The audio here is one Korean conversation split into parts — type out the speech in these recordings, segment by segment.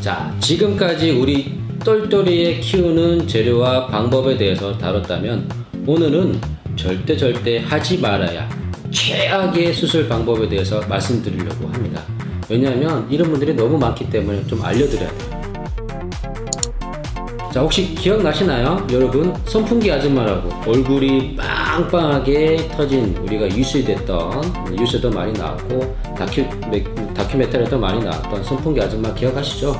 자, 지금까지 우리 똘똘이에 키우는 재료와 방법에 대해서 다뤘다면 오늘은 절대 절대 하지 말아야 최악의 수술 방법에 대해서 말씀드리려고 합니다. 왜냐하면 이런 분들이 너무 많기 때문에 좀 알려드려야 돼요. 자 혹시 기억나시나요? 여러분 선풍기 아줌마라고 얼굴이 빵빵하게 터진 우리가 유수됐던 유수도 많이 나왔고 다큐, 다큐멘터리도 많이 나왔던 선풍기 아줌마 기억하시죠?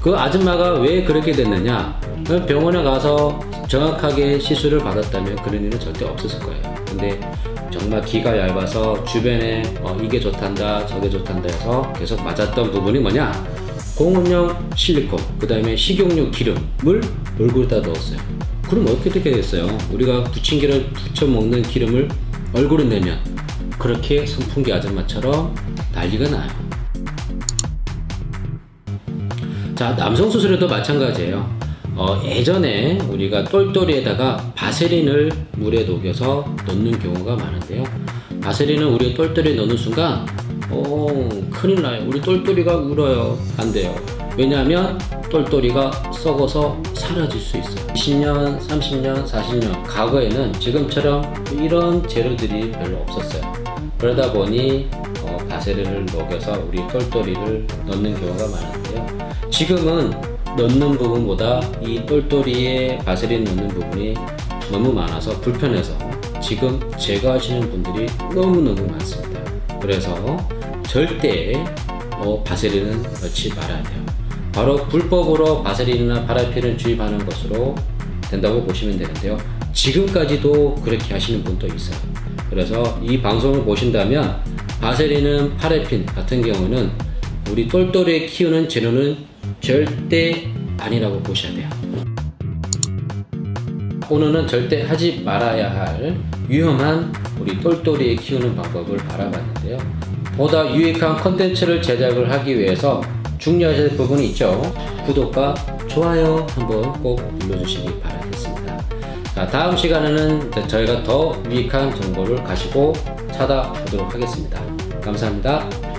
그 아줌마가 왜 그렇게 됐느냐 병원에 가서 정확하게 시술을 받았다면 그런 일은 절대 없었을 거예요 근데 정말 기가 얇아서 주변에 어, 이게 좋단다 저게 좋단다 해서 계속 맞았던 부분이 뭐냐 공원용 실리콘 그 다음에 식용유 기름을 얼굴에다 넣었어요. 그럼 어떻게 됐어요? 우리가 부침개를 부쳐 먹는 기름을 얼굴에 내면 그렇게 선풍기 아줌마처럼 난리가 나요. 자 남성 수술에도 마찬가지예요. 어, 예전에 우리가 똘똘이에다가 바세린을 물에 녹여서 넣는 경우가 많은데요. 바세린을 우리 똘똘이에 넣는 순간 어, 큰일 나요. 우리 똘똘이가 울어요. 안 돼요. 왜냐하면 똘똘이가 썩어서 사라질 수 있어요. 20년, 30년, 40년 과거에는 지금처럼 이런 재료들이 별로 없었어요. 그러다 보니 어, 바세린을 녹여서 우리 똘똘이를 넣는 경우가 많은데요. 지금은 넣는 부분보다 이 똘똘이에 바세린 넣는 부분이 너무 많아서 불편해서 지금 제거하시는 분들이 너무너무 많습니다. 그래서 절대 어, 바세린은 넣지 말아야 돼요. 바로 불법으로 바세린이나 파라핀을 주입하는 것으로 된다고 보시면 되는데요. 지금까지도 그렇게 하시는 분도 있어요. 그래서 이 방송을 보신다면 바세린은 파라핀 같은 경우는 우리 똘똘이 키우는 재료는 절대 아니라고 보셔야 돼요. 오늘은 절대 하지 말아야 할 위험한 우리 똘똘이 키우는 방법을 알아봤는데요. 보다 유익한 컨텐츠를 제작을 하기 위해서 중요하실 부분이 있죠. 구독과 좋아요 한번 꼭 눌러주시기 바라겠습니다. 자, 다음 시간에는 저희가 더 유익한 정보를 가지고 찾아보도록 하겠습니다. 감사합니다.